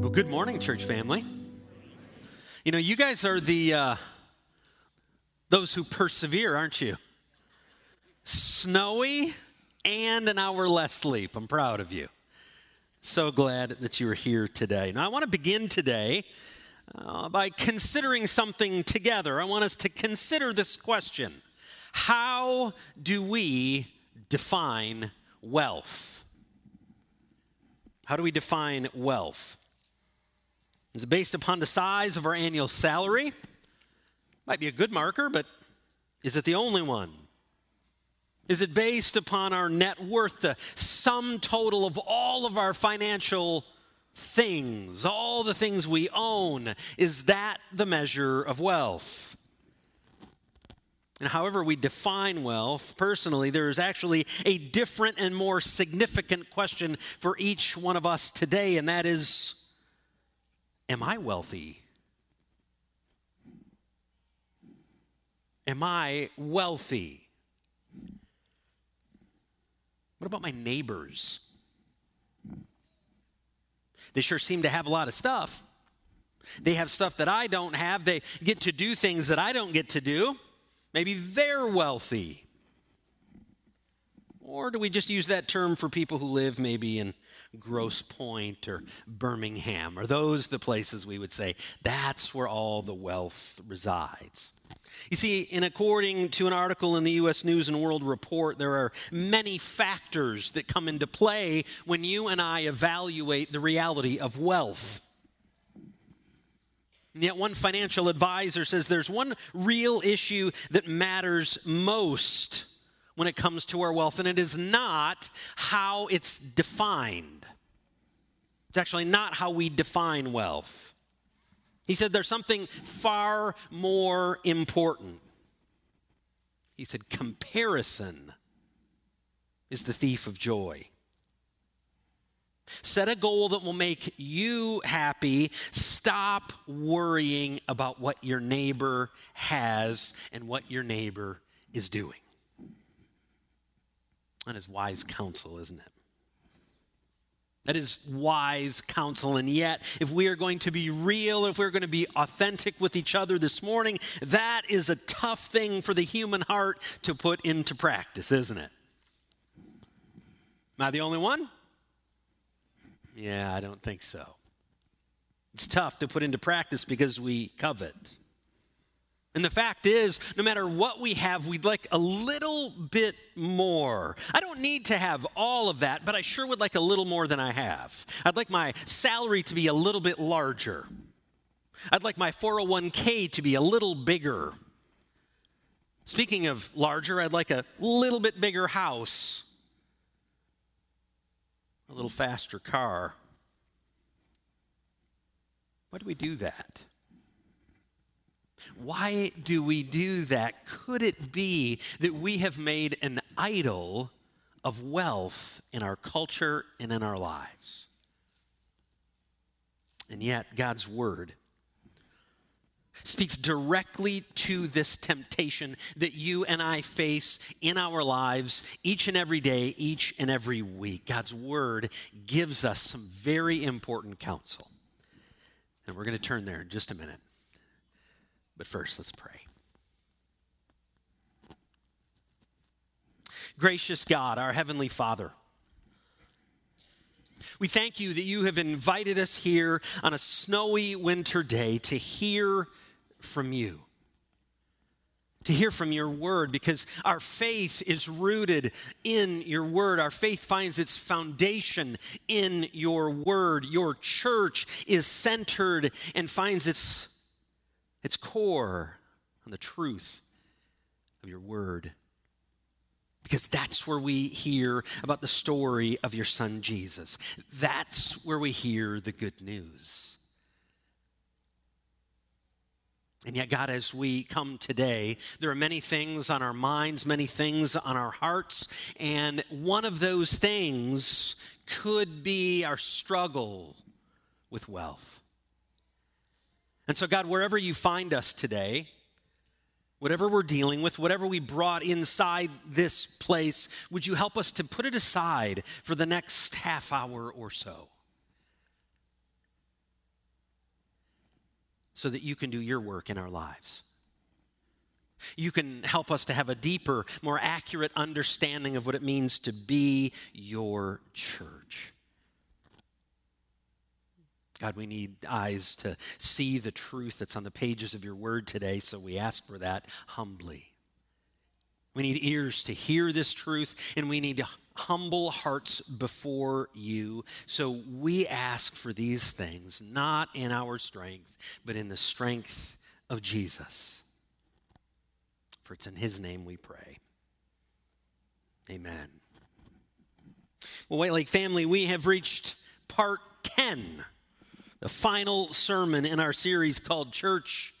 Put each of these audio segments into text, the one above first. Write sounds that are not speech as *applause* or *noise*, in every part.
Well, good morning, church family. You know, you guys are the uh, those who persevere, aren't you? Snowy and an hour less sleep. I'm proud of you. So glad that you are here today. Now, I want to begin today uh, by considering something together. I want us to consider this question How do we define wealth? How do we define wealth? Is it based upon the size of our annual salary? Might be a good marker, but is it the only one? Is it based upon our net worth, the sum total of all of our financial things, all the things we own? Is that the measure of wealth? And however we define wealth, personally, there is actually a different and more significant question for each one of us today, and that is Am I wealthy? Am I wealthy? What about my neighbors? They sure seem to have a lot of stuff. They have stuff that I don't have. They get to do things that I don't get to do. Maybe they're wealthy. Or do we just use that term for people who live maybe in Grosse Pointe or Birmingham? Are those the places we would say that's where all the wealth resides? You see, in according to an article in the US News and World Report, there are many factors that come into play when you and I evaluate the reality of wealth. And yet, one financial advisor says there's one real issue that matters most when it comes to our wealth, and it is not how it's defined. It's actually not how we define wealth. He said there's something far more important. He said comparison is the thief of joy. Set a goal that will make you happy. Stop worrying about what your neighbor has and what your neighbor is doing. That is wise counsel, isn't it? That is wise counsel. And yet, if we are going to be real, if we're going to be authentic with each other this morning, that is a tough thing for the human heart to put into practice, isn't it? Am I the only one? Yeah, I don't think so. It's tough to put into practice because we covet. And the fact is, no matter what we have, we'd like a little bit more. I don't need to have all of that, but I sure would like a little more than I have. I'd like my salary to be a little bit larger. I'd like my 401k to be a little bigger. Speaking of larger, I'd like a little bit bigger house, a little faster car. Why do we do that? Why do we do that? Could it be that we have made an idol of wealth in our culture and in our lives? And yet, God's word speaks directly to this temptation that you and I face in our lives each and every day, each and every week. God's word gives us some very important counsel. And we're going to turn there in just a minute. But first, let's pray. Gracious God, our Heavenly Father, we thank you that you have invited us here on a snowy winter day to hear from you, to hear from your word, because our faith is rooted in your word. Our faith finds its foundation in your word. Your church is centered and finds its its core on the truth of your word. Because that's where we hear about the story of your son Jesus. That's where we hear the good news. And yet, God, as we come today, there are many things on our minds, many things on our hearts, and one of those things could be our struggle with wealth. And so, God, wherever you find us today, whatever we're dealing with, whatever we brought inside this place, would you help us to put it aside for the next half hour or so? So that you can do your work in our lives. You can help us to have a deeper, more accurate understanding of what it means to be your church. God, we need eyes to see the truth that's on the pages of your word today, so we ask for that humbly. We need ears to hear this truth, and we need humble hearts before you. So we ask for these things, not in our strength, but in the strength of Jesus. For it's in his name we pray. Amen. Well, White Lake family, we have reached part 10 the final sermon in our series called Church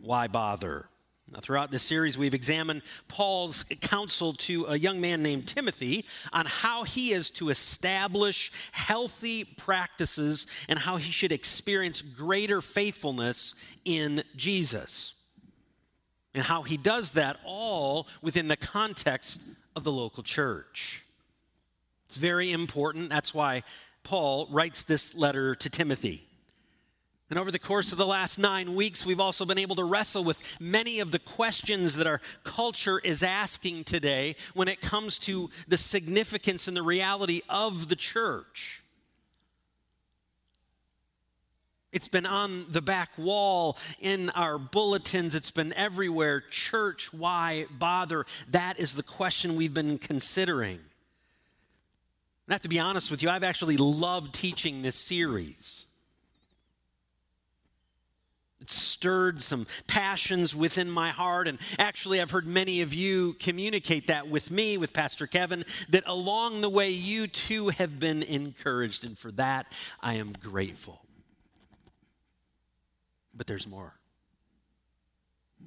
Why Bother? Now, throughout this series, we've examined Paul's counsel to a young man named Timothy on how he is to establish healthy practices and how he should experience greater faithfulness in Jesus. And how he does that all within the context of the local church. It's very important. That's why Paul writes this letter to Timothy. And over the course of the last nine weeks, we've also been able to wrestle with many of the questions that our culture is asking today when it comes to the significance and the reality of the church. It's been on the back wall in our bulletins. It's been everywhere. Church, why bother? That is the question we've been considering. And I have to be honest with you, I've actually loved teaching this series. It stirred some passions within my heart. And actually, I've heard many of you communicate that with me, with Pastor Kevin, that along the way, you too have been encouraged. And for that, I am grateful. But there's more.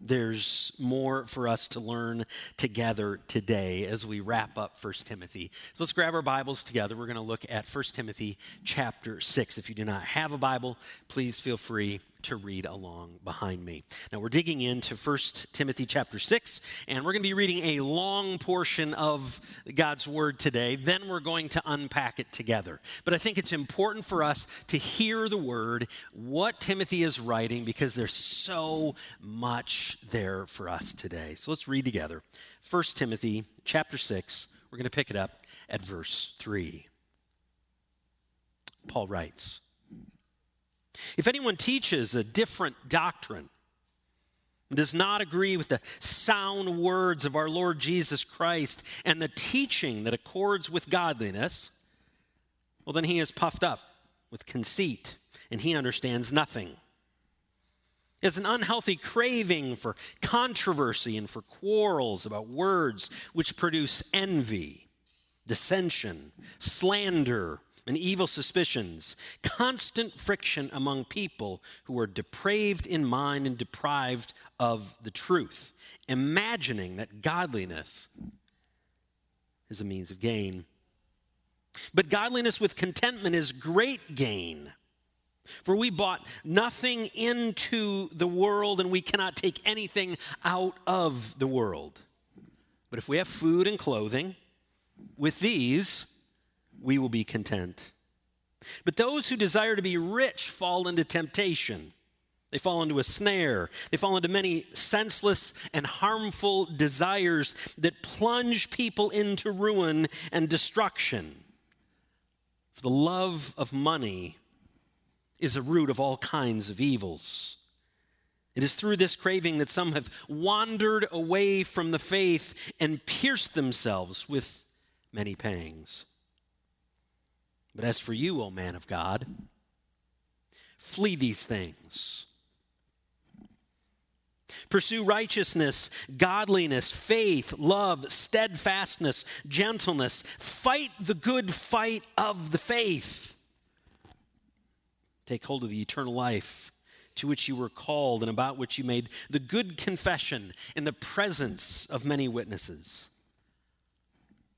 There's more for us to learn together today as we wrap up 1 Timothy. So let's grab our Bibles together. We're going to look at 1 Timothy chapter 6. If you do not have a Bible, please feel free to read along behind me. Now we're digging into 1 Timothy chapter 6 and we're going to be reading a long portion of God's word today. Then we're going to unpack it together. But I think it's important for us to hear the word, what Timothy is writing because there's so much there for us today. So let's read together. 1 Timothy chapter 6. We're going to pick it up at verse 3. Paul writes, if anyone teaches a different doctrine, does not agree with the sound words of our Lord Jesus Christ and the teaching that accords with godliness, well, then he is puffed up with conceit and he understands nothing. He has an unhealthy craving for controversy and for quarrels about words which produce envy, dissension, slander and evil suspicions, constant friction among people who are depraved in mind and deprived of the truth, imagining that godliness is a means of gain. But godliness with contentment is great gain. For we bought nothing into the world and we cannot take anything out of the world. But if we have food and clothing, with these, we will be content. But those who desire to be rich fall into temptation. They fall into a snare. They fall into many senseless and harmful desires that plunge people into ruin and destruction. For the love of money is a root of all kinds of evils. It is through this craving that some have wandered away from the faith and pierced themselves with many pangs. But as for you, O man of God, flee these things. Pursue righteousness, godliness, faith, love, steadfastness, gentleness. Fight the good fight of the faith. Take hold of the eternal life to which you were called and about which you made the good confession in the presence of many witnesses.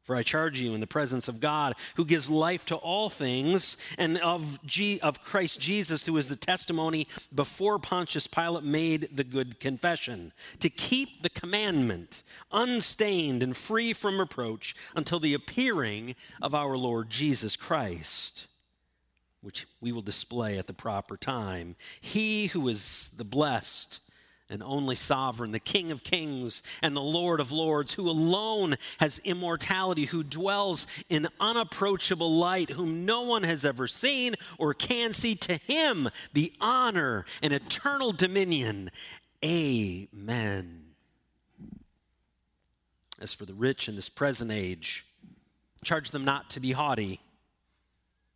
For I charge you in the presence of God, who gives life to all things, and of, G- of Christ Jesus, who is the testimony before Pontius Pilate made the good confession, to keep the commandment unstained and free from reproach until the appearing of our Lord Jesus Christ, which we will display at the proper time. He who is the blessed and only sovereign, the King of kings and the Lord of lords, who alone has immortality, who dwells in unapproachable light, whom no one has ever seen or can see. To him be honor and eternal dominion. Amen. As for the rich in this present age, charge them not to be haughty,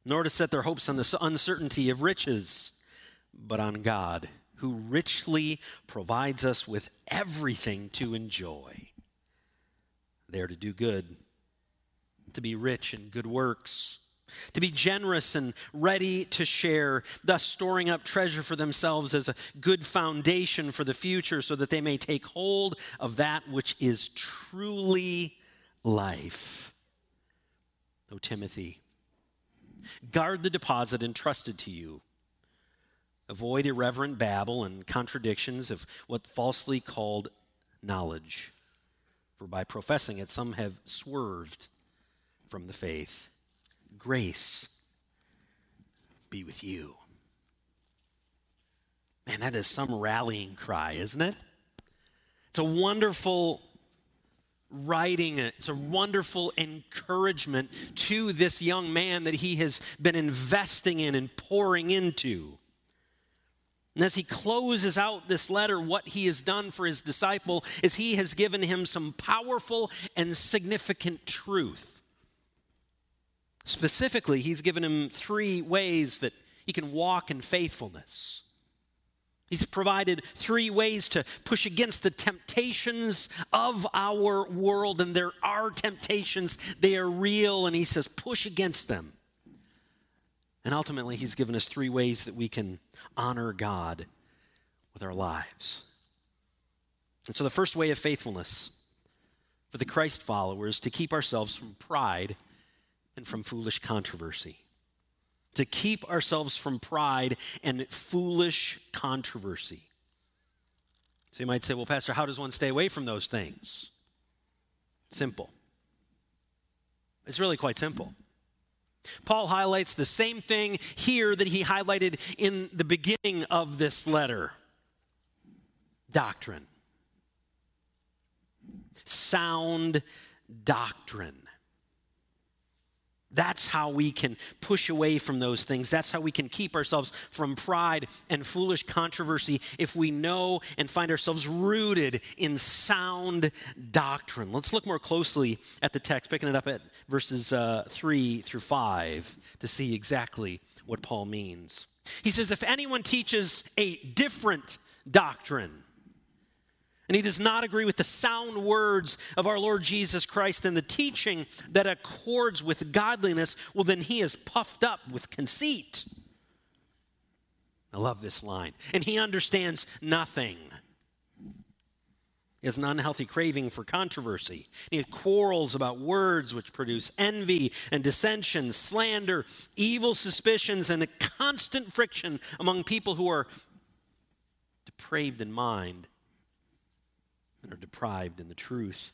nor to set their hopes on the uncertainty of riches, but on God who richly provides us with everything to enjoy. There to do good, to be rich in good works, to be generous and ready to share, thus storing up treasure for themselves as a good foundation for the future so that they may take hold of that which is truly life. O Timothy, guard the deposit entrusted to you Avoid irreverent babble and contradictions of what falsely called knowledge. For by professing it, some have swerved from the faith. Grace be with you. Man, that is some rallying cry, isn't it? It's a wonderful writing, it's a wonderful encouragement to this young man that he has been investing in and pouring into. And as he closes out this letter, what he has done for his disciple is he has given him some powerful and significant truth. Specifically, he's given him three ways that he can walk in faithfulness. He's provided three ways to push against the temptations of our world, and there are temptations, they are real, and he says, push against them. And ultimately, he's given us three ways that we can honor God with our lives. And so, the first way of faithfulness for the Christ followers to keep ourselves from pride and from foolish controversy. To keep ourselves from pride and foolish controversy. So you might say, well, Pastor, how does one stay away from those things? Simple. It's really quite simple. Paul highlights the same thing here that he highlighted in the beginning of this letter doctrine. Sound doctrine. That's how we can push away from those things. That's how we can keep ourselves from pride and foolish controversy if we know and find ourselves rooted in sound doctrine. Let's look more closely at the text, picking it up at verses uh, 3 through 5 to see exactly what Paul means. He says, If anyone teaches a different doctrine, and he does not agree with the sound words of our Lord Jesus Christ and the teaching that accords with godliness, well, then he is puffed up with conceit. I love this line. And he understands nothing. He has an unhealthy craving for controversy. He quarrels about words which produce envy and dissension, slander, evil suspicions, and a constant friction among people who are depraved in mind and are deprived in the truth.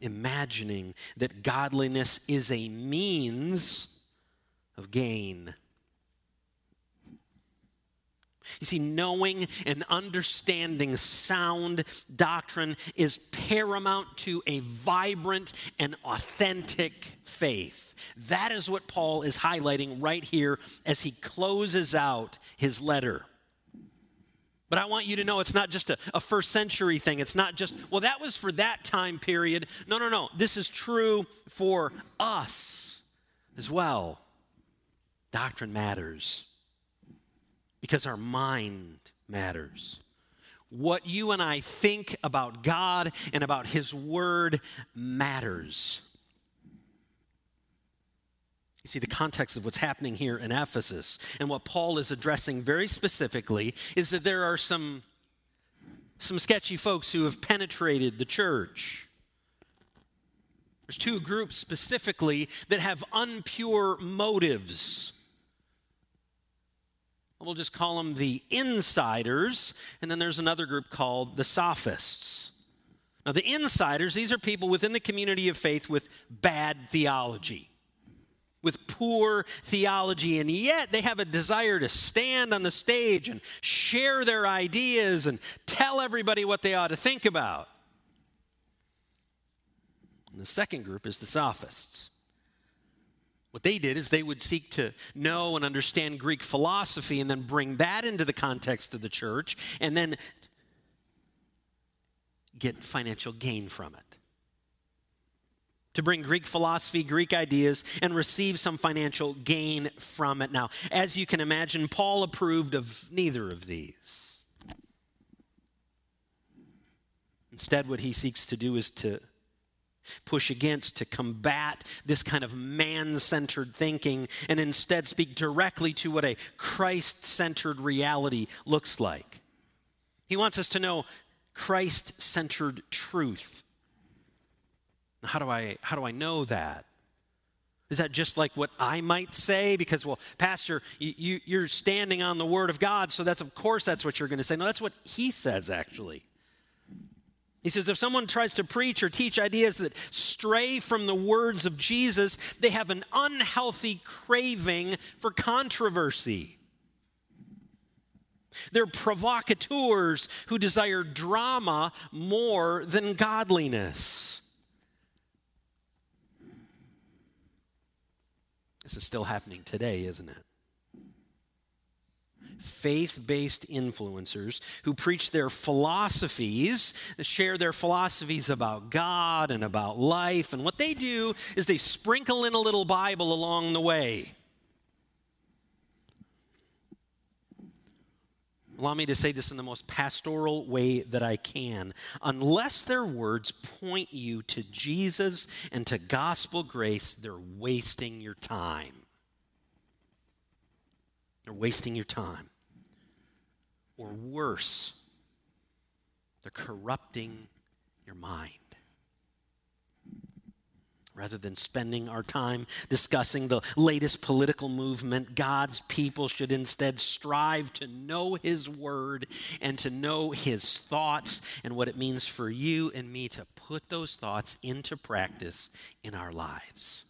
Imagining that godliness is a means of gain. You see, knowing and understanding sound doctrine is paramount to a vibrant and authentic faith. That is what Paul is highlighting right here as he closes out his letter. But I want you to know it's not just a, a, first century thing. It's not just, well, that was for that time period. No, no, no. This is true for us as well. Doctrine matters because our mind matters. what you and I think about God and about His Word matters. You see, the context of what's happening here in Ephesus and what Paul is addressing very specifically is that there are some, some sketchy folks who have penetrated the church. There's two groups specifically that have unpure motives. We'll just call them the insiders, and then there's another group called the sophists. Now, the insiders, these are people within the community of faith with bad theology with poor theology, and yet they have a desire to stand on the stage and share their ideas and tell everybody what they ought to think about. And the second group is the sophists. What they did is they would seek to know and understand Greek philosophy and then bring that into the context of the church and then get financial gain from it to bring Greek philosophy, Greek ideas, and receive some financial gain from it. Now, as you can imagine, Paul approved of neither of these. Instead, what he seeks to do is to push against, to combat this kind of man centered thinking, and instead speak directly to what a Christ centered reality looks like. He wants us to know Christ centered truth how do I how do I know that? Is that just like what I might say? Because, well, Pastor, you, you, are standing on the Word of God, so that's, of course, that's what you're going to say. No, that's what he says, actually. He says if someone tries to preach or teach ideas that stray from the words of Jesus, they have an unhealthy craving for controversy. They're provocateurs who desire drama more than godliness. This is still happening today, isn't it? Faith based influencers who preach their philosophies, share their philosophies about God and about life. And what they do is they sprinkle in a little Bible along the way. Allow me to say this in the most pastoral way that I can. Unless their words point you to Jesus and to gospel grace, they're wasting your time. They're wasting your time. Or worse, they're corrupting your mind rather than spending our time discussing the latest political movement, God's people should instead strive to know His Word and to know His thoughts and what it means for you and me to put those thoughts into practice in our lives.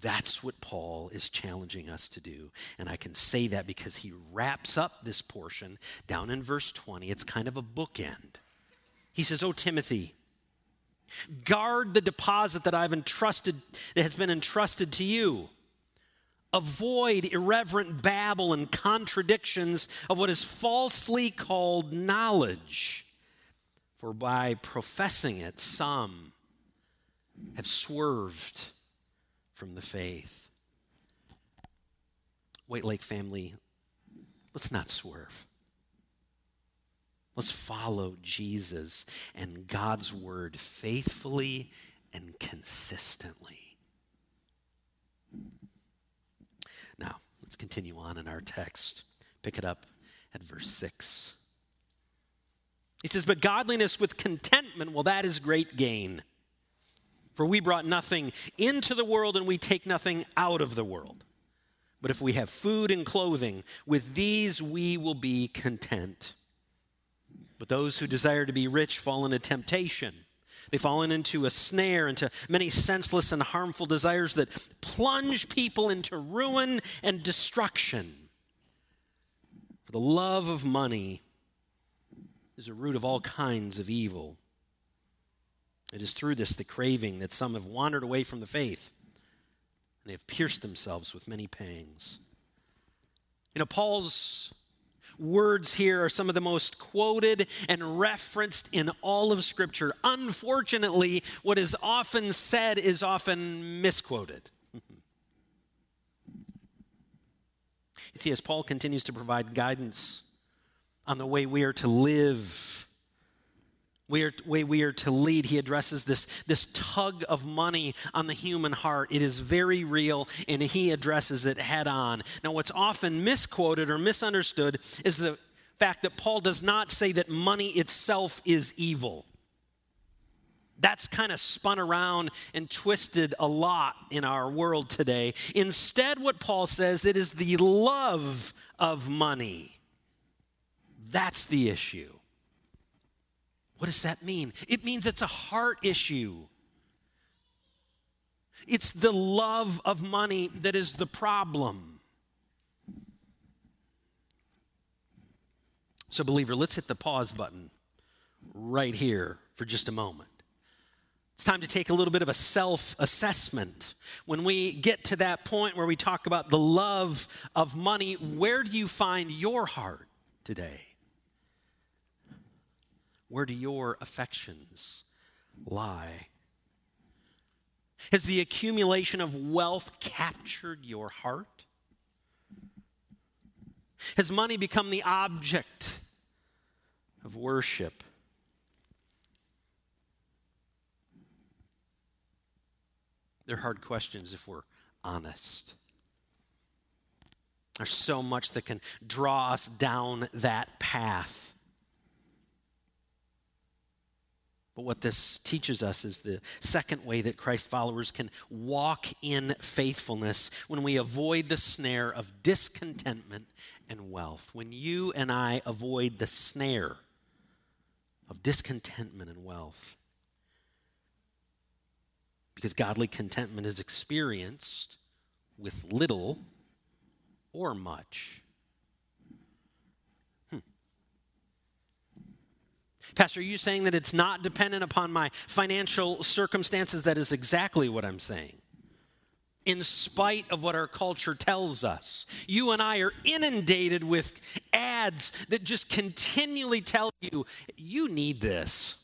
That's what Paul is challenging us to do. And I can say that because he wraps up this portion down in verse 20. It's kind of a bookend. He says, Oh, Timothy, Guard the deposit that I've entrusted, that has been entrusted to you. Avoid irreverent babble and contradictions of what is falsely called knowledge. For by professing it, some have swerved from the faith. White Lake family, let's not swerve. Let's follow Jesus and God's word faithfully and consistently. Now, let's continue on in our text. Pick it up at verse 6. He says, But godliness with contentment, well, that is great gain. For we brought nothing into the world and we take nothing out of the world. But if we have food and clothing, with these we will be content. But those who desire to be rich fall into temptation. They fall into a snare, into many senseless and harmful desires that plunge people into ruin and destruction. For the love of money is a root of all kinds of evil. It is through this, the craving, that some have wandered away from the faith, and they have pierced themselves with many pangs. You know, Paul's words here are some of the most quoted and referenced in all of Scripture. Unfortunately, what is often said is often misquoted. *laughs* you see, as Paul continues to provide guidance on the way we are to live we are, way we are to lead. He addresses this, this tug of money on the human heart. It is very real, and he addresses it head on. Now, what's often misquoted or misunderstood is the fact that Paul does not say that money itself is evil. That's kind of spun around and twisted a lot in our world today. Instead, what Paul says, it is the love of money. That's the issue. What does that mean? It means it's a heart issue. It's the love of money that is the problem. So, believer, let's hit the pause button right here for just a moment. It's time to take a little bit of a self assessment. When we get to that point where we talk about the love of money, where do you find your heart today? Where do your affections lie? Has the accumulation of wealth captured your heart? Has money become the object of worship? They're hard questions if we're honest. There's so much that can draw us down that path. But what this teaches us is the second way that Christ followers can walk in faithfulness when we avoid the snare of discontentment and wealth. When you and I avoid the snare of discontentment and wealth. Because godly contentment is experienced with little or much. Pastor, are you saying that it's not dependent upon my financial circumstances? That is exactly what I'm saying. In spite of what our culture tells us, you and I are inundated with ads that just continually tell you, you need this.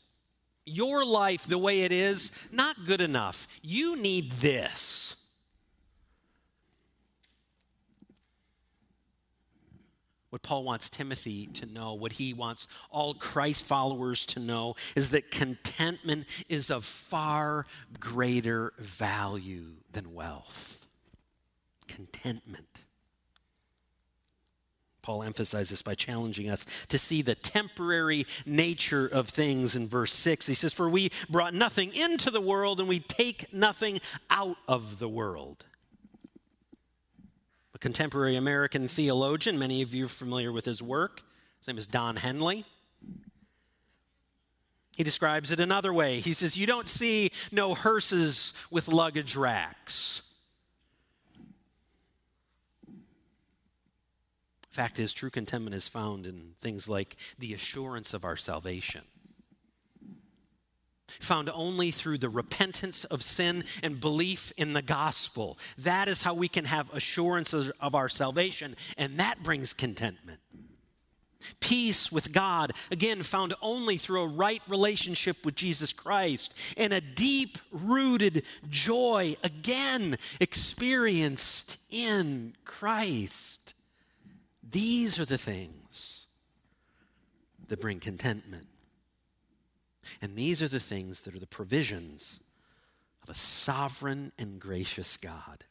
Your life, the way it is, not good enough. You need this. What Paul wants Timothy to know, what he wants all Christ followers to know, is that contentment is of far greater value than wealth. Contentment. Paul emphasizes this by challenging us to see the temporary nature of things in verse 6. He says, For we brought nothing into the world and we take nothing out of the world a contemporary American theologian. Many of you are familiar with his work. His name is Don Henley. He describes it another way. He says, You don't see no hearses with luggage racks. In fact is, true contentment is found in things like the assurance of our salvation found only through the repentance of sin and belief in the gospel. That is how we can have assurances of our salvation, and that brings contentment. Peace with God, again, found only through a right relationship with Jesus Christ, and a deep rooted joy, again, experienced in Christ. These are the things that bring contentment. And these are the things that are the provisions of a sovereign and gracious God.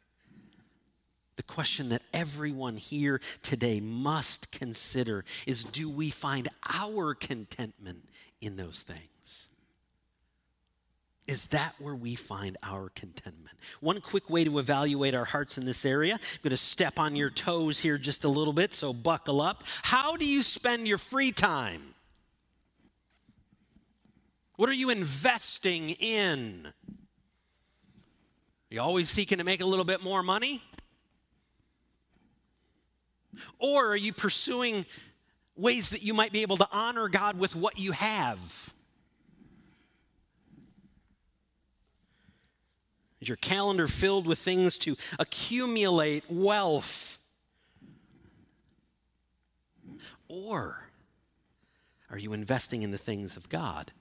The question that everyone here today must consider is do we find our contentment in those things? Is that where we find our contentment? One quick way to evaluate our hearts in this area, I'm going to step on your toes here just a little bit, so buckle up. How do you spend your free time? What are you investing in? Are you always seeking to make a little bit more money? Or are you pursuing ways that you might be able to honor God with what you have? Is your calendar filled with things to accumulate wealth? Or are you investing in the things of God?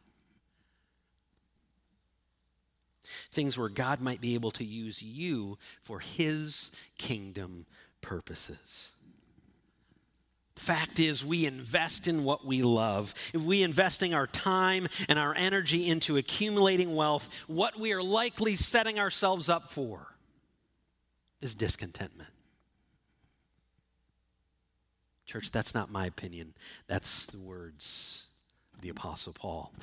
Things where God might be able to use you for his kingdom purposes. Fact is, we invest in what we love. If we investing our time and our energy into accumulating wealth, what we are likely setting ourselves up for is discontentment. Church, that's not my opinion. That's the words of the Apostle Paul.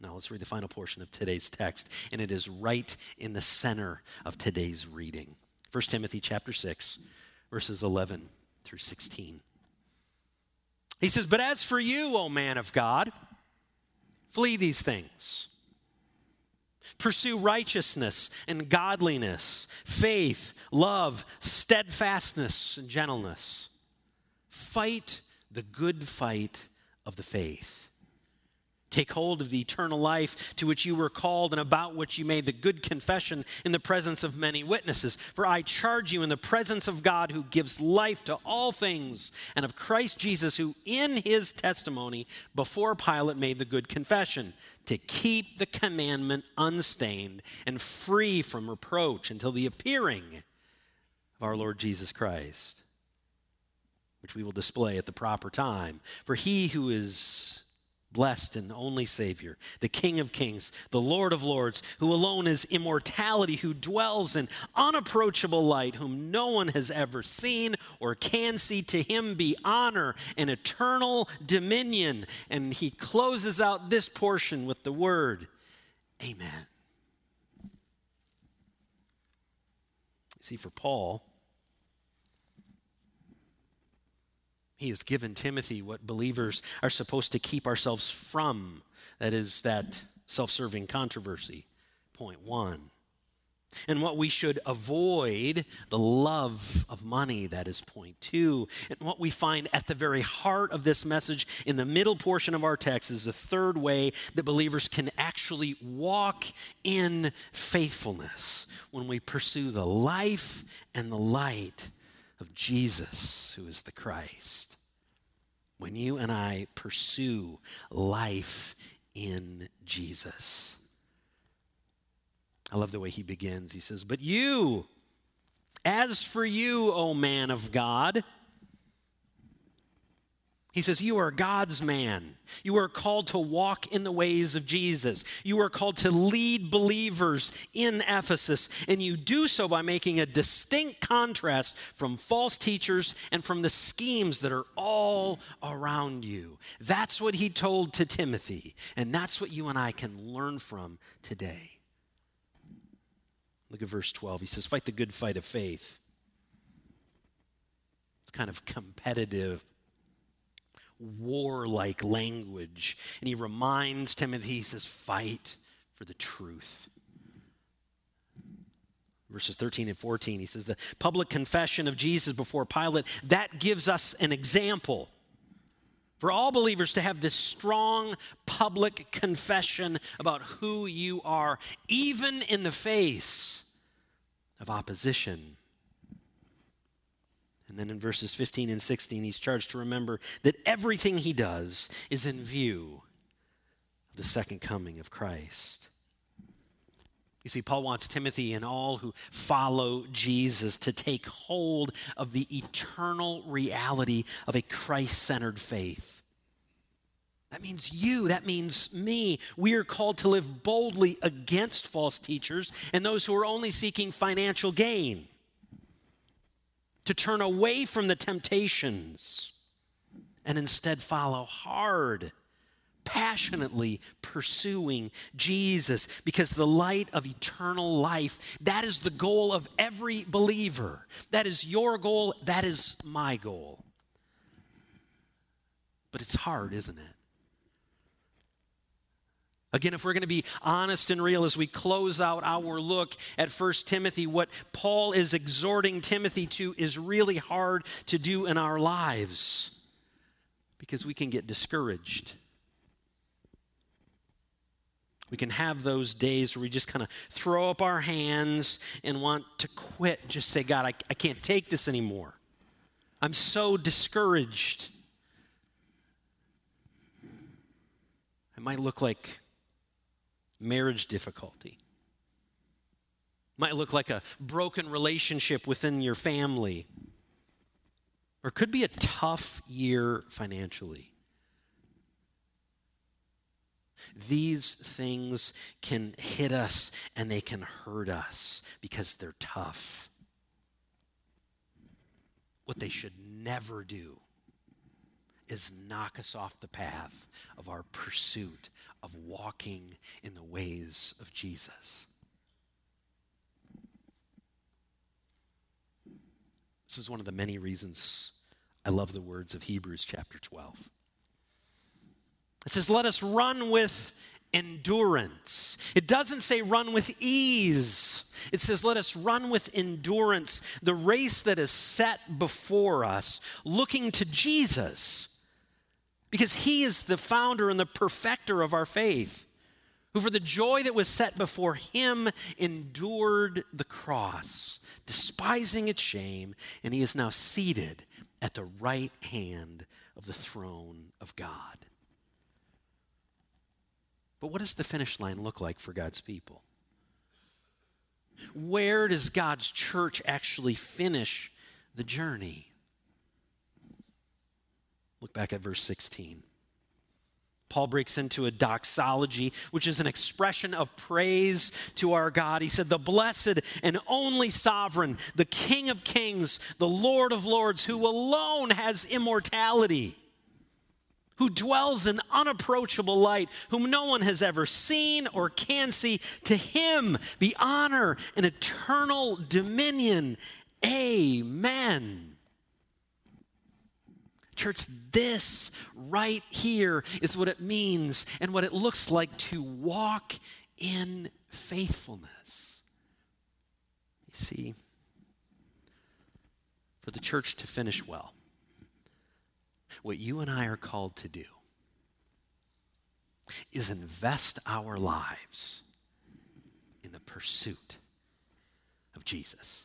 Now let's read the final portion of today's text, and it is right in the center of today's reading. 1 Timothy chapter 6, verses 11 through 16. He says, But as for you, O man of God, flee these things. Pursue righteousness and godliness, faith, love, steadfastness, and gentleness. Fight the good fight of the faith. Take hold of the eternal life to which you were called and about which you made the good confession in the presence of many witnesses. For I charge you in the presence of God who gives life to all things and of Christ Jesus who in his testimony before Pilate made the good confession to keep the commandment unstained and free from reproach until the appearing of our Lord Jesus Christ, which we will display at the proper time. For he who is blessed and only Savior, the King of Kings, the Lord of Lords, who alone is immortality, who dwells in unapproachable light, whom no one has ever seen or can see. To him be honor and eternal dominion. And he closes out this portion with the word, Amen. See, for Paul, He has given Timothy what believers are supposed to keep ourselves from. That is, that self serving controversy. Point one. And what we should avoid, the love of money, that is point two. And what we find at the very heart of this message in the middle portion of our text is the third way that believers can actually walk in faithfulness when we pursue the life and the light of Jesus, who is the Christ when you and I pursue life in Jesus. I love the way he begins. He says, But you, as for you, O man of God, he says, You are God's man. You are called to walk in the ways of Jesus. You are called to lead believers in Ephesus. And you do so by making a distinct contrast from false teachers and from the schemes that are all around you. That's what he told to Timothy. And that's what you and I can learn from today. Look at verse 12. He says, Fight the good fight of faith. It's kind of competitive warlike language. And he reminds Timothy, he says, fight for the truth. Verses 13 and 14, he says, the public confession of Jesus before Pilate, that gives us an example for all believers to have this strong public confession about who you are, even in the face of opposition and then in verses 15 and 16, he's charged to remember that everything he does is in view of the second coming of Christ. You see, Paul wants Timothy and all who follow Jesus to take hold of the eternal reality of a Christ centered faith. That means you, that means me. We are called to live boldly against false teachers and those who are only seeking financial gain to turn away from the temptations and instead follow hard, passionately pursuing Jesus because the light of eternal life, that is the goal of every believer. That is your goal, that is my goal. But it's hard, isn't it? Again, if we're going to be honest and real as we close out our look at 1 Timothy, what Paul is exhorting Timothy to is really hard to do in our lives because we can get discouraged. We can have those days where we just kind of throw up our hands and want to quit, just say, God, I, I can't take this anymore. I'm so discouraged. It might look like marriage difficulty. Might look like a broken relationship within your family. or could be a tough year financially. These things can hit us and they can hurt us because they're tough. What they should never do is knock us off the path of our pursuit of walking in the ways of Jesus. This is one of the many reasons I love the words of Hebrews chapter 12. It says, Let us run with endurance. It doesn't say run with ease. It says, Let us run with endurance the race that is set before us, looking to Jesus, because he is the founder and the perfecter of our faith, who for the joy that was set before him endured the cross, despising its shame, and he is now seated at the right hand of the throne of God. But what does the finish line look like for God's people? Where does God's church actually finish the journey? Look back at verse 16. Paul breaks into a doxology, which is an expression of praise to our God. He said, The blessed and only sovereign, the King of kings, the Lord of lords, who alone has immortality who dwells in unapproachable light, whom no one has ever seen or can see. To him be honor and eternal dominion. Amen. Church, this right here is what it means and what it looks like to walk in faithfulness. You see, for the church to finish well, what you and I are called to do is invest our lives in the pursuit of Jesus.